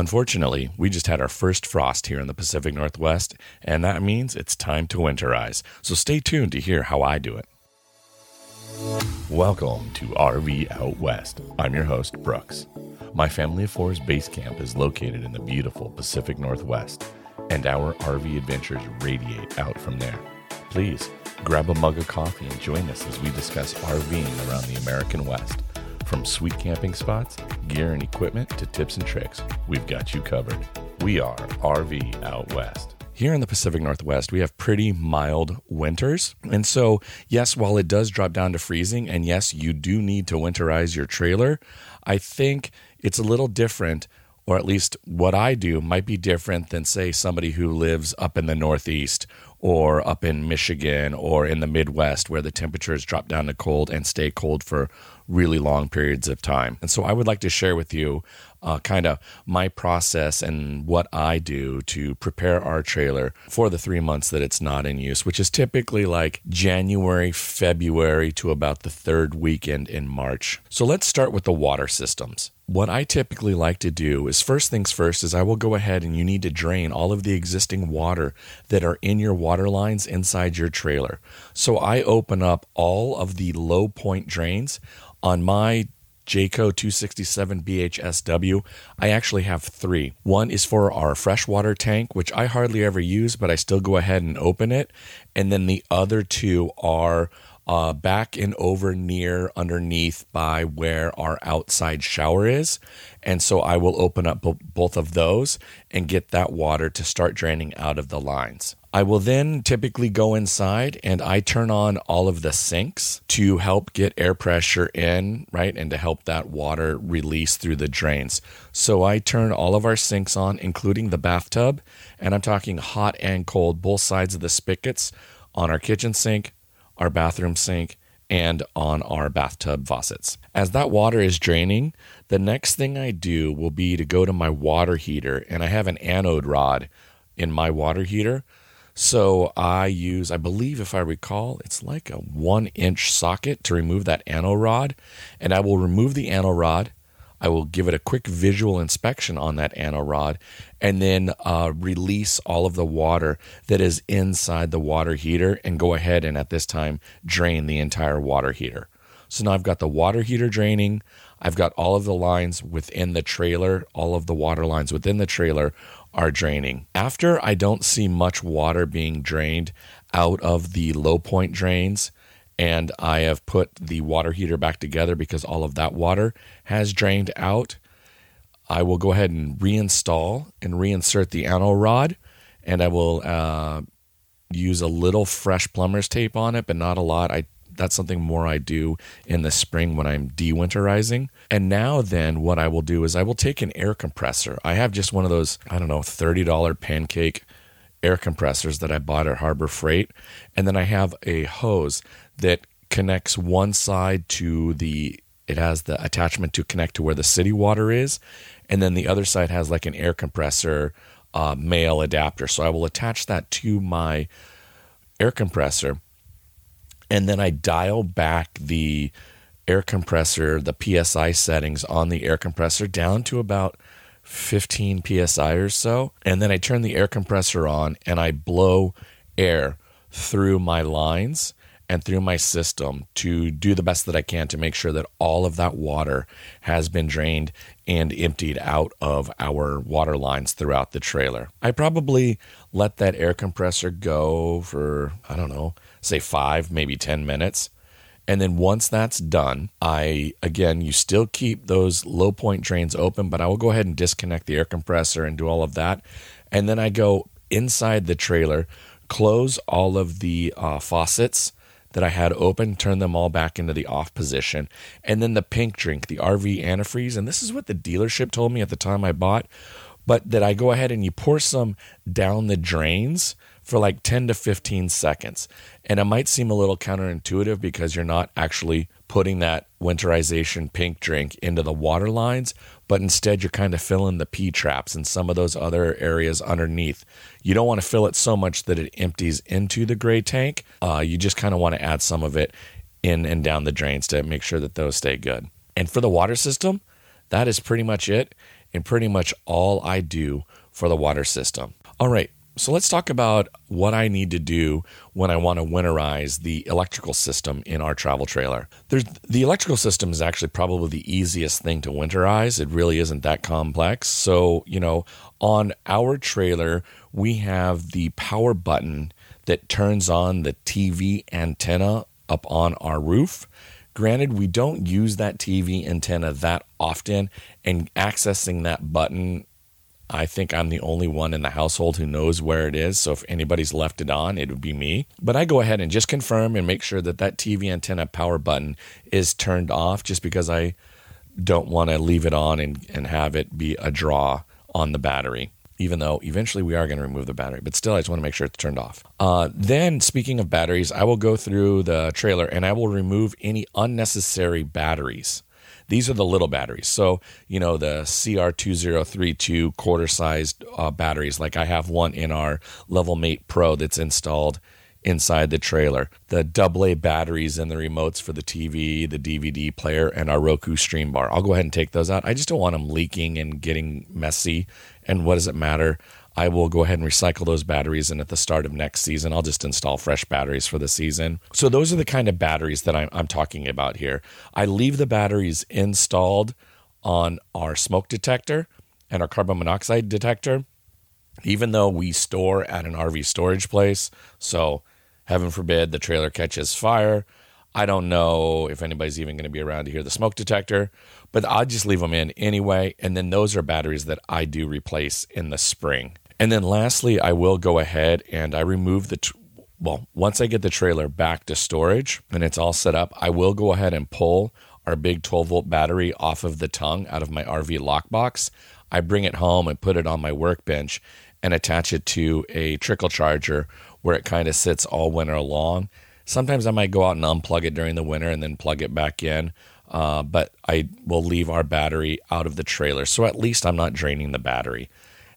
Unfortunately, we just had our first frost here in the Pacific Northwest, and that means it's time to winterize. So stay tuned to hear how I do it. Welcome to RV Out West. I'm your host, Brooks. My family of four's base camp is located in the beautiful Pacific Northwest, and our RV adventures radiate out from there. Please grab a mug of coffee and join us as we discuss RVing around the American West. From sweet camping spots, gear and equipment, to tips and tricks, we've got you covered. We are RV Out West. Here in the Pacific Northwest, we have pretty mild winters. And so, yes, while it does drop down to freezing, and yes, you do need to winterize your trailer, I think it's a little different, or at least what I do might be different than, say, somebody who lives up in the Northeast or up in Michigan or in the Midwest where the temperatures drop down to cold and stay cold for really long periods of time. And so I would like to share with you uh, kind of my process and what I do to prepare our trailer for the three months that it's not in use, which is typically like January, February to about the third weekend in March. So let's start with the water systems. What I typically like to do is first things first is I will go ahead and you need to drain all of the existing water that are in your water lines inside your trailer. So I open up all of the low point drains on my Jayco 267 BHSW, I actually have three. One is for our freshwater tank, which I hardly ever use, but I still go ahead and open it. And then the other two are uh, back and over near underneath by where our outside shower is. And so I will open up b- both of those and get that water to start draining out of the lines. I will then typically go inside and I turn on all of the sinks to help get air pressure in, right? And to help that water release through the drains. So I turn all of our sinks on, including the bathtub. And I'm talking hot and cold, both sides of the spigots on our kitchen sink, our bathroom sink, and on our bathtub faucets. As that water is draining, the next thing I do will be to go to my water heater, and I have an anode rod in my water heater. So I use, I believe, if I recall, it's like a one inch socket to remove that anode rod. And I will remove the anode rod. I will give it a quick visual inspection on that anode rod and then uh, release all of the water that is inside the water heater and go ahead and at this time drain the entire water heater. So now I've got the water heater draining. I've got all of the lines within the trailer, all of the water lines within the trailer are draining. After I don't see much water being drained out of the low point drains, and I have put the water heater back together because all of that water has drained out, I will go ahead and reinstall and reinsert the anode rod, and I will uh, use a little fresh plumber's tape on it, but not a lot. I that's something more I do in the spring when I'm dewinterizing. And now, then, what I will do is I will take an air compressor. I have just one of those, I don't know, $30 pancake air compressors that I bought at Harbor Freight. And then I have a hose that connects one side to the, it has the attachment to connect to where the city water is. And then the other side has like an air compressor uh, male adapter. So I will attach that to my air compressor and then I dial back the air compressor, the PSI settings on the air compressor down to about 15 psi or so. And then I turn the air compressor on and I blow air through my lines and through my system to do the best that I can to make sure that all of that water has been drained and emptied out of our water lines throughout the trailer. I probably let that air compressor go for, I don't know, say five, maybe 10 minutes. And then once that's done, I, again, you still keep those low point drains open, but I will go ahead and disconnect the air compressor and do all of that. And then I go inside the trailer, close all of the uh, faucets that I had open, turn them all back into the off position. And then the pink drink, the RV antifreeze. And this is what the dealership told me at the time I bought, but that I go ahead and you pour some down the drains for like 10 to 15 seconds. And it might seem a little counterintuitive because you're not actually putting that winterization pink drink into the water lines, but instead you're kind of filling the P traps and some of those other areas underneath. You don't want to fill it so much that it empties into the gray tank. Uh, you just kind of want to add some of it in and down the drains to make sure that those stay good. And for the water system, that is pretty much it. and pretty much all I do for the water system. All right, so let's talk about what I need to do when I want to winterize the electrical system in our travel trailer. There's, the electrical system is actually probably the easiest thing to winterize. It really isn't that complex. So, you know, on our trailer, we have the power button that turns on the TV antenna up on our roof. Granted, we don't use that TV antenna that often, and accessing that button I think I'm the only one in the household who knows where it is. So if anybody's left it on, it would be me. But I go ahead and just confirm and make sure that that TV antenna power button is turned off just because I don't want to leave it on and, and have it be a draw on the battery. Even though eventually we are going to remove the battery, but still, I just want to make sure it's turned off. Uh, then, speaking of batteries, I will go through the trailer and I will remove any unnecessary batteries. These are the little batteries. So, you know, the CR2032 quarter sized uh, batteries, like I have one in our Level Mate Pro that's installed inside the trailer. The AA batteries and the remotes for the TV, the DVD player, and our Roku stream bar. I'll go ahead and take those out. I just don't want them leaking and getting messy. And what does it matter? I will go ahead and recycle those batteries. And at the start of next season, I'll just install fresh batteries for the season. So, those are the kind of batteries that I'm, I'm talking about here. I leave the batteries installed on our smoke detector and our carbon monoxide detector, even though we store at an RV storage place. So, heaven forbid the trailer catches fire. I don't know if anybody's even going to be around to hear the smoke detector, but I'll just leave them in anyway. And then those are batteries that I do replace in the spring. And then lastly, I will go ahead and I remove the, t- well, once I get the trailer back to storage and it's all set up, I will go ahead and pull our big 12 volt battery off of the tongue out of my RV lockbox. I bring it home and put it on my workbench and attach it to a trickle charger where it kind of sits all winter long. Sometimes I might go out and unplug it during the winter and then plug it back in. Uh, but I will leave our battery out of the trailer. So at least I'm not draining the battery.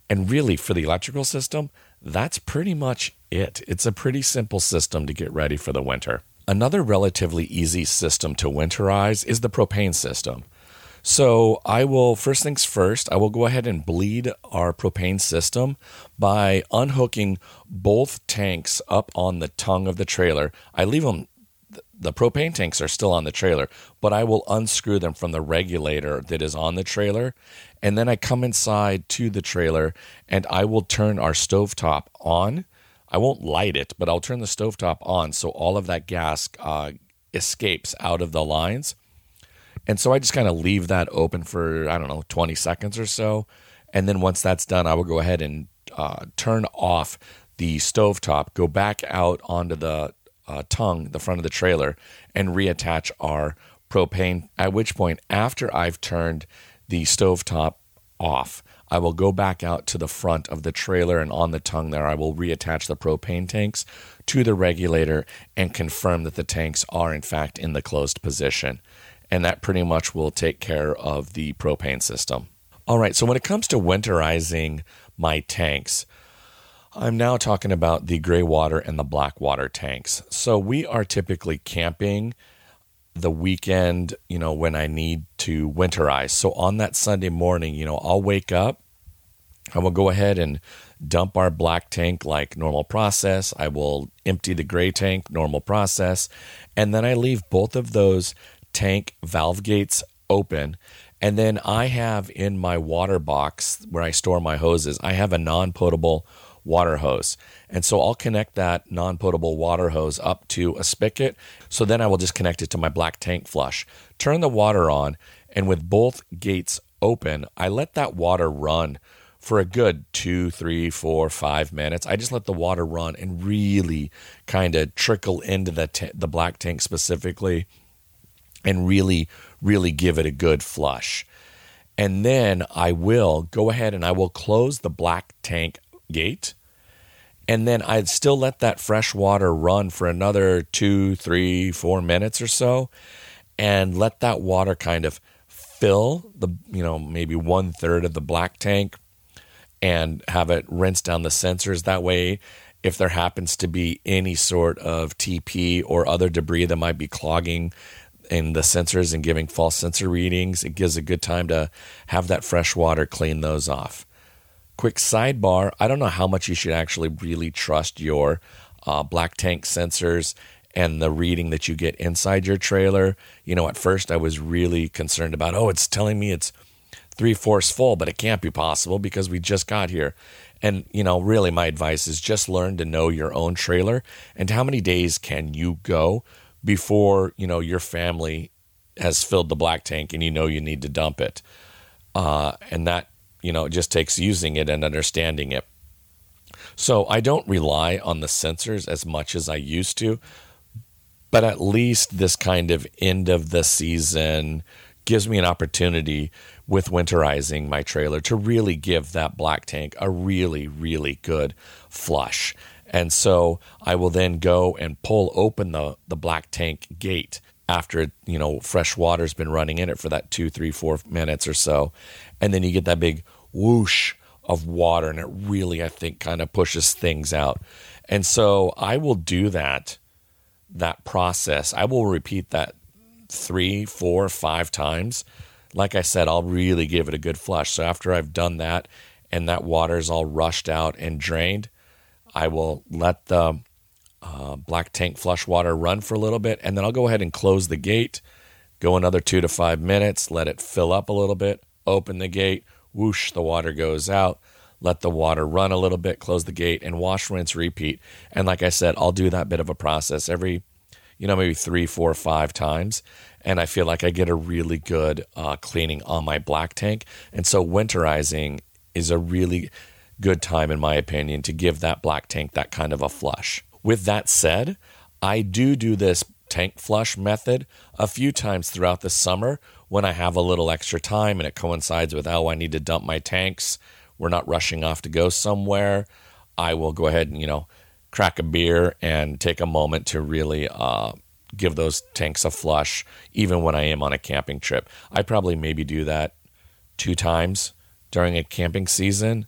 And really, for the electrical system, that's pretty much it. It's a pretty simple system to get ready for the winter. Another relatively easy system to winterize is the propane system. So I will, first things first, I will go ahead and bleed our propane system by unhooking both tanks up on the tongue of the trailer. I leave them, the propane tanks are still on the trailer, but I will unscrew them from the regulator that is on the trailer. And then I come inside to the trailer and I will turn our stovetop on. I won't light it, but I'll turn the stovetop on so all of that gas uh, escapes out of the lines and so I just kind of leave that open for, I don't know, 20 seconds or so. And then once that's done, I will go ahead and uh, turn off the stove top, go back out onto the uh, tongue, the front of the trailer, and reattach our propane. At which point, after I've turned the stove top off, I will go back out to the front of the trailer and on the tongue there, I will reattach the propane tanks to the regulator and confirm that the tanks are in fact in the closed position and that pretty much will take care of the propane system. All right, so when it comes to winterizing my tanks, I'm now talking about the gray water and the black water tanks. So we are typically camping the weekend, you know, when I need to winterize. So on that Sunday morning, you know, I'll wake up, I will go ahead and dump our black tank like normal process. I will empty the gray tank, normal process. And then I leave both of those tank valve gates open. And then I have in my water box where I store my hoses, I have a non potable water hose. And so I'll connect that non potable water hose up to a spigot. So then I will just connect it to my black tank flush, turn the water on, and with both gates open, I let that water run for a good two, three, four, five minutes. I just let the water run and really kind of trickle into the, t- the black tank specifically and really, really give it a good flush. And then I will go ahead and I will close the black tank gate. And then I'd still let that fresh water run for another two, three, four minutes or so, and let that water kind of fill the, you know, maybe one third of the black tank and have it rinse down the sensors. That way, if there happens to be any sort of TP or other debris that might be clogging in the sensors and giving false sensor readings. It gives a good time to have that fresh water clean those off. Quick sidebar I don't know how much you should actually really trust your uh, black tank sensors and the reading that you get inside your trailer. You know, at first I was really concerned about, oh, it's telling me it's three fourths full, but it can't be possible because we just got here. And, you know, really my advice is just learn to know your own trailer and how many days can you go before, you know, your family has filled the black tank and you know you need to dump it. Uh, and that, you know, it just takes using it and understanding it. So I don't rely on the sensors as much as I used to, but at least this kind of end of the season gives me an opportunity with winterizing my trailer to really give that black tank a really, really good flush. And so I will then go and pull open the, the black tank gate after you know fresh water's been running in it for that two, three, four minutes or so. And then you get that big whoosh of water and it really I think kind of pushes things out. And so I will do that that process. I will repeat that three, four, five times like I said, I'll really give it a good flush. So after I've done that and that water is all rushed out and drained, I will let the uh, black tank flush water run for a little bit, and then I'll go ahead and close the gate. Go another two to five minutes, let it fill up a little bit, open the gate, whoosh, the water goes out. Let the water run a little bit, close the gate, and wash, rinse, repeat. And like I said, I'll do that bit of a process every, you know, maybe three, four, five times and I feel like I get a really good uh, cleaning on my black tank. And so winterizing is a really good time, in my opinion, to give that black tank that kind of a flush. With that said, I do do this tank flush method a few times throughout the summer when I have a little extra time and it coincides with, oh, I need to dump my tanks. We're not rushing off to go somewhere. I will go ahead and, you know, crack a beer and take a moment to really uh, give those tanks a flush, even when I am on a camping trip. I probably maybe do that two times during a camping season.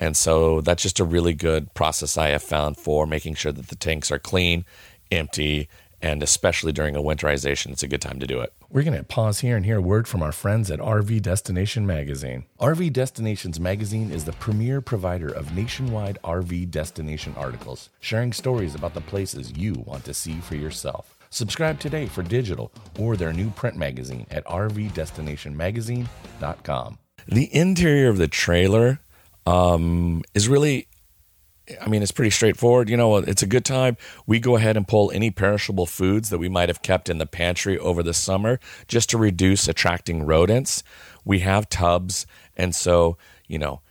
And so that's just a really good process I have found for making sure that the tanks are clean, empty, and especially during a winterization, it's a good time to do it. We're going to pause here and hear a word from our friends at RV Destination Magazine. RV Destinations Magazine is the premier provider of nationwide RV destination articles, sharing stories about the places you want to see for yourself. Subscribe today for digital or their new print magazine at rvdestinationmagazine.com. The interior of the trailer um, is really I mean, it's pretty straightforward. You know, it's a good time. We go ahead and pull any perishable foods that we might have kept in the pantry over the summer just to reduce attracting rodents. We have tubs, and so, you know,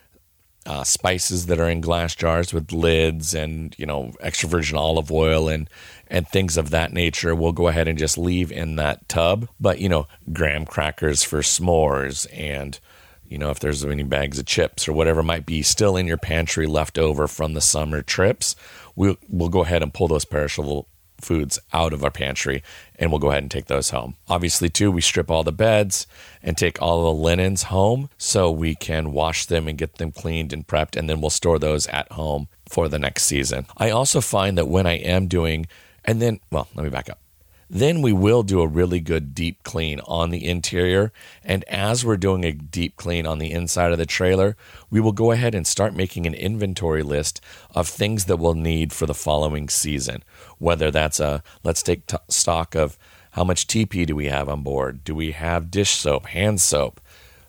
uh, spices that are in glass jars with lids and you know extra virgin olive oil and and things of that nature we'll go ahead and just leave in that tub but you know graham crackers for s'mores and you know if there's any bags of chips or whatever might be still in your pantry left over from the summer trips we'll, we'll go ahead and pull those perishable foods out of our pantry and we'll go ahead and take those home. Obviously, too, we strip all the beds and take all the linens home so we can wash them and get them cleaned and prepped, and then we'll store those at home for the next season. I also find that when I am doing, and then, well, let me back up. Then we will do a really good deep clean on the interior. And as we're doing a deep clean on the inside of the trailer, we will go ahead and start making an inventory list of things that we'll need for the following season. Whether that's a, let's take t- stock of how much TP do we have on board? Do we have dish soap, hand soap?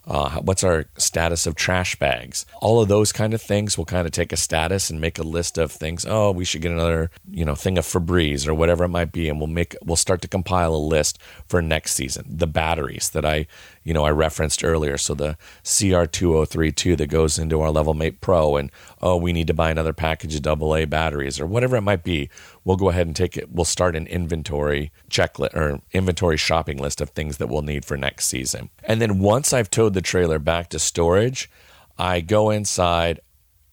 Uh, what's our status of trash bags? All of those kind of things. We'll kind of take a status and make a list of things. Oh, we should get another, you know, thing of Febreze or whatever it might be, and we'll make we'll start to compile a list for next season. The batteries that I, you know, I referenced earlier. So the CR2032 that goes into our Level Mate Pro, and oh, we need to buy another package of AA batteries or whatever it might be we'll go ahead and take it. We'll start an inventory checklist or inventory shopping list of things that we'll need for next season. And then once I've towed the trailer back to storage, I go inside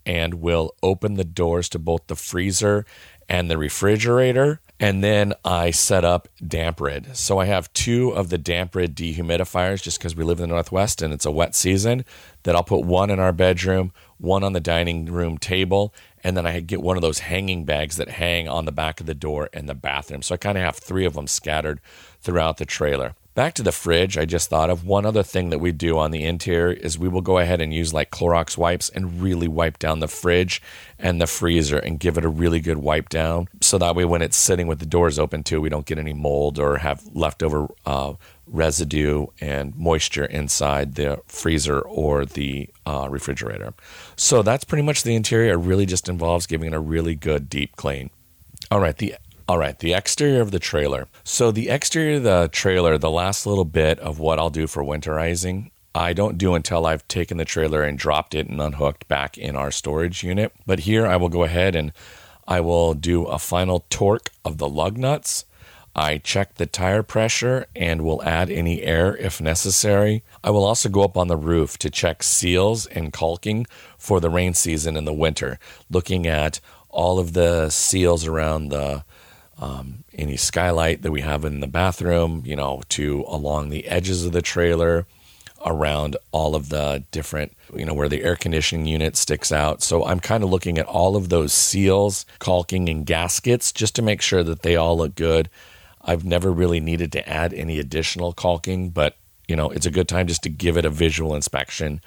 and will open the doors to both the freezer and the refrigerator. And then I set up DampRid. So I have two of the DampRid dehumidifiers just because we live in the Northwest and it's a wet season. That I'll put one in our bedroom, one on the dining room table, and then I get one of those hanging bags that hang on the back of the door in the bathroom. So I kind of have three of them scattered throughout the trailer. Back to the fridge, I just thought of one other thing that we do on the interior is we will go ahead and use like Clorox wipes and really wipe down the fridge and the freezer and give it a really good wipe down. So that way, when it's sitting with the doors open too, we don't get any mold or have leftover uh, residue and moisture inside the freezer or the uh, refrigerator. So that's pretty much the interior. It really just involves giving it a really good deep clean. All right, the all right, the exterior of the trailer. So, the exterior of the trailer, the last little bit of what I'll do for winterizing, I don't do until I've taken the trailer and dropped it and unhooked back in our storage unit. But here I will go ahead and I will do a final torque of the lug nuts. I check the tire pressure and will add any air if necessary. I will also go up on the roof to check seals and caulking for the rain season in the winter, looking at all of the seals around the um, any skylight that we have in the bathroom, you know, to along the edges of the trailer, around all of the different, you know, where the air conditioning unit sticks out. So I'm kind of looking at all of those seals, caulking, and gaskets just to make sure that they all look good. I've never really needed to add any additional caulking, but, you know, it's a good time just to give it a visual inspection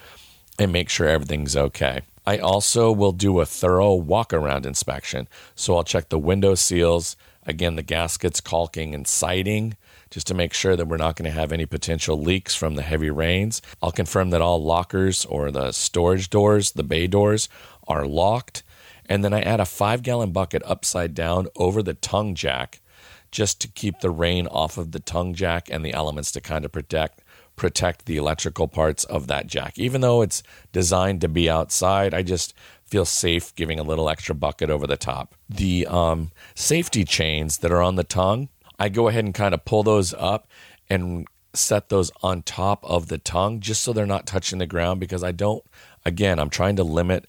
and make sure everything's okay. I also will do a thorough walk around inspection. So I'll check the window seals, Again, the gaskets, caulking, and siding, just to make sure that we're not going to have any potential leaks from the heavy rains. I'll confirm that all lockers or the storage doors, the bay doors, are locked. And then I add a five gallon bucket upside down over the tongue jack just to keep the rain off of the tongue jack and the elements to kind of protect protect the electrical parts of that jack. Even though it's designed to be outside, I just feel safe giving a little extra bucket over the top. The um, safety chains that are on the tongue, I go ahead and kind of pull those up and set those on top of the tongue just so they're not touching the ground because I don't, again, I'm trying to limit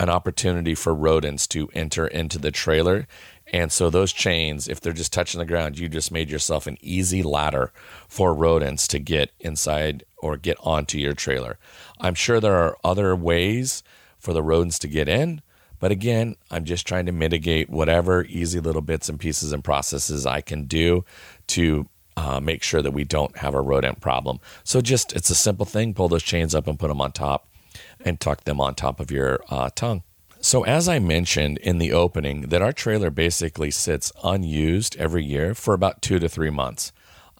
an opportunity for rodents to enter into the trailer. And so those chains, if they're just touching the ground, you just made yourself an easy ladder for rodents to get inside or get onto your trailer. I'm sure there are other ways for the rodents to get in. But again, I'm just trying to mitigate whatever easy little bits and pieces and processes I can do to uh, make sure that we don't have a rodent problem. So just it's a simple thing: pull those chains up and put them on top, and tuck them on top of your uh, tongue. So as I mentioned in the opening, that our trailer basically sits unused every year for about two to three months.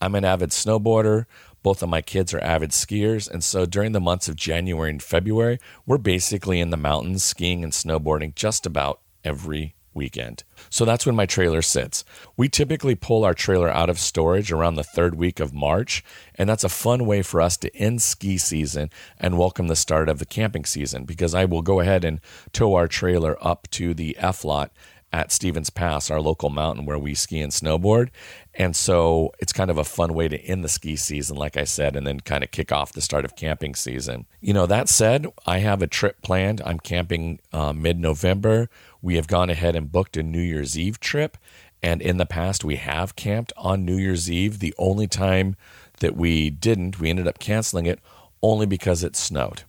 I'm an avid snowboarder. Both of my kids are avid skiers. And so during the months of January and February, we're basically in the mountains skiing and snowboarding just about every weekend. So that's when my trailer sits. We typically pull our trailer out of storage around the third week of March, and that's a fun way for us to end ski season and welcome the start of the camping season because I will go ahead and tow our trailer up to the F lot at Stevens Pass, our local mountain where we ski and snowboard. And so it's kind of a fun way to end the ski season, like I said, and then kind of kick off the start of camping season. You know, that said, I have a trip planned. I'm camping uh, mid November. We have gone ahead and booked a New Year's Eve trip. And in the past, we have camped on New Year's Eve. The only time that we didn't, we ended up canceling it only because it snowed.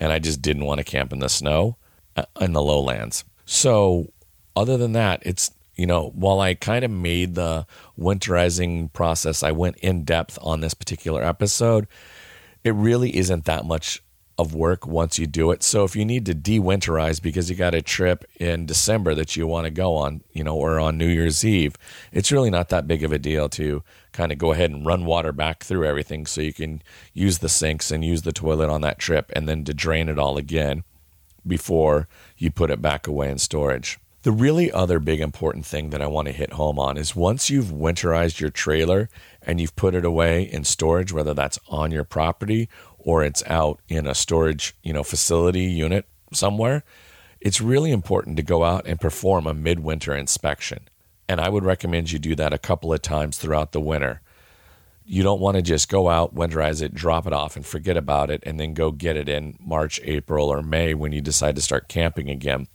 And I just didn't want to camp in the snow uh, in the lowlands. So other than that, it's you know, while I kind of made the winterizing process, I went in depth on this particular episode. It really isn't that much of work once you do it. So if you need to de-winterize because you got a trip in December that you want to go on, you know, or on New Year's Eve, it's really not that big of a deal to kind of go ahead and run water back through everything so you can use the sinks and use the toilet on that trip and then to drain it all again before you put it back away in storage. The really other big important thing that I want to hit home on is once you've winterized your trailer and you've put it away in storage, whether that's on your property or it's out in a storage, you know, facility unit somewhere, it's really important to go out and perform a midwinter inspection. And I would recommend you do that a couple of times throughout the winter. You don't want to just go out, winterize it, drop it off, and forget about it, and then go get it in March, April, or May when you decide to start camping again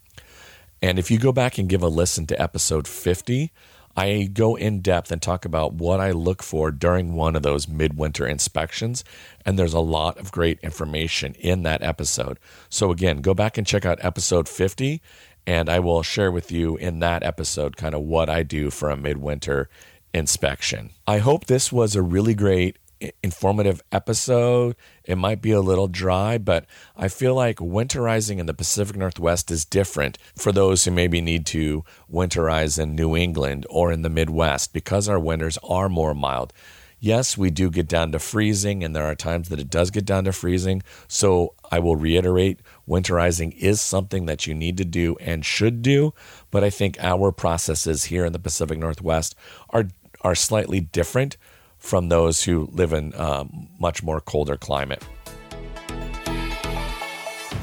and if you go back and give a listen to episode 50, I go in depth and talk about what I look for during one of those midwinter inspections. And there's a lot of great information in that episode. So, again, go back and check out episode 50 And I will share with you in that episode kind of what I do for a midwinter inspection. I hope this was a really great informative episode. It might be a little dry, but I feel like winterizing in the Pacific Northwest is different for those who maybe need to winterize in New England or in the Midwest because our winters are more mild. Yes, we do get down to freezing, and there are times that it does get down to freezing. So I will reiterate winterizing is something that you need to do and should do. But I think our processes here in the Pacific Northwest are, are slightly different from those who live in a much more colder climate.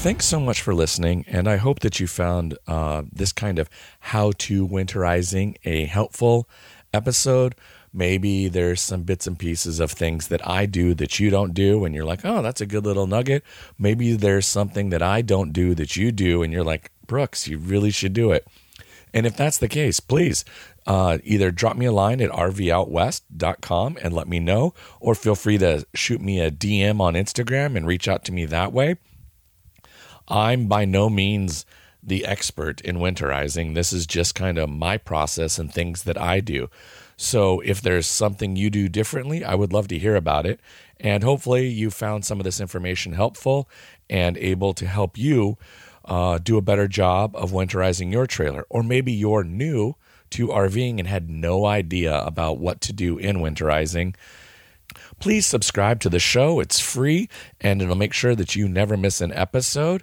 Thanks so much for listening, and I hope that you found uh, this kind of how to winterizing a helpful episode maybe there's some bits and pieces of things that I do that you don't do, and you're like, oh, that's a good little nugget. Maybe there's something that I don't do that you do, and you're like, Brooks, you really should do it. And if that's the case, please uh, either drop me a line at rvoutwest.com and let me know, or feel free to shoot me a DM on Instagram and reach out to me that way. I'm by no means the expert in winterizing. This is just kind of my process and things that I do. So if there's something you do differently, I would love to hear about it. And hopefully, you found some of this information helpful and able to help you uh, do a better job of winterizing your trailer. Or maybe you're new to RVing and had no idea about what to do in winterizing. Please subscribe to the show. It's free and it'll make sure that you never miss an episode.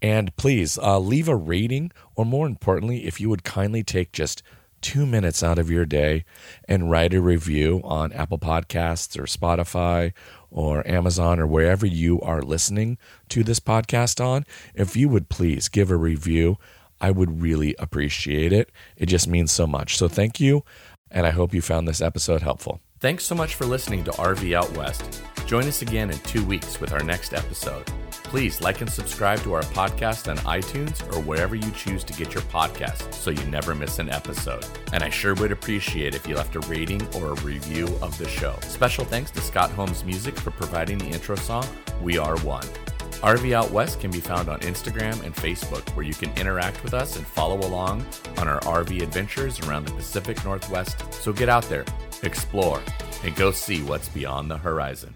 And please uh, leave a rating, or more importantly, if you would kindly take just two minutes out of your day and write a review on Apple Podcasts or Spotify or Amazon or wherever you are listening to this podcast on, if you would please give a review, I would really appreciate it. It just means so much. So thank you, and I hope you found this episode helpful. Thanks so much for listening to RV Out West. Join us again in two weeks with our next episode. Please like and subscribe to our podcast on iTunes or wherever you choose to get your podcasts so you never miss an episode. And I sure would appreciate if you left a rating or a review of the show. Special thanks to Scott Holmes Music for providing the intro song, We Are One. RV Out West can be found on Instagram and Facebook, where you can interact with us and follow along on our RV adventures around the Pacific Northwest. So get out there, explore, and go see what's beyond the horizon.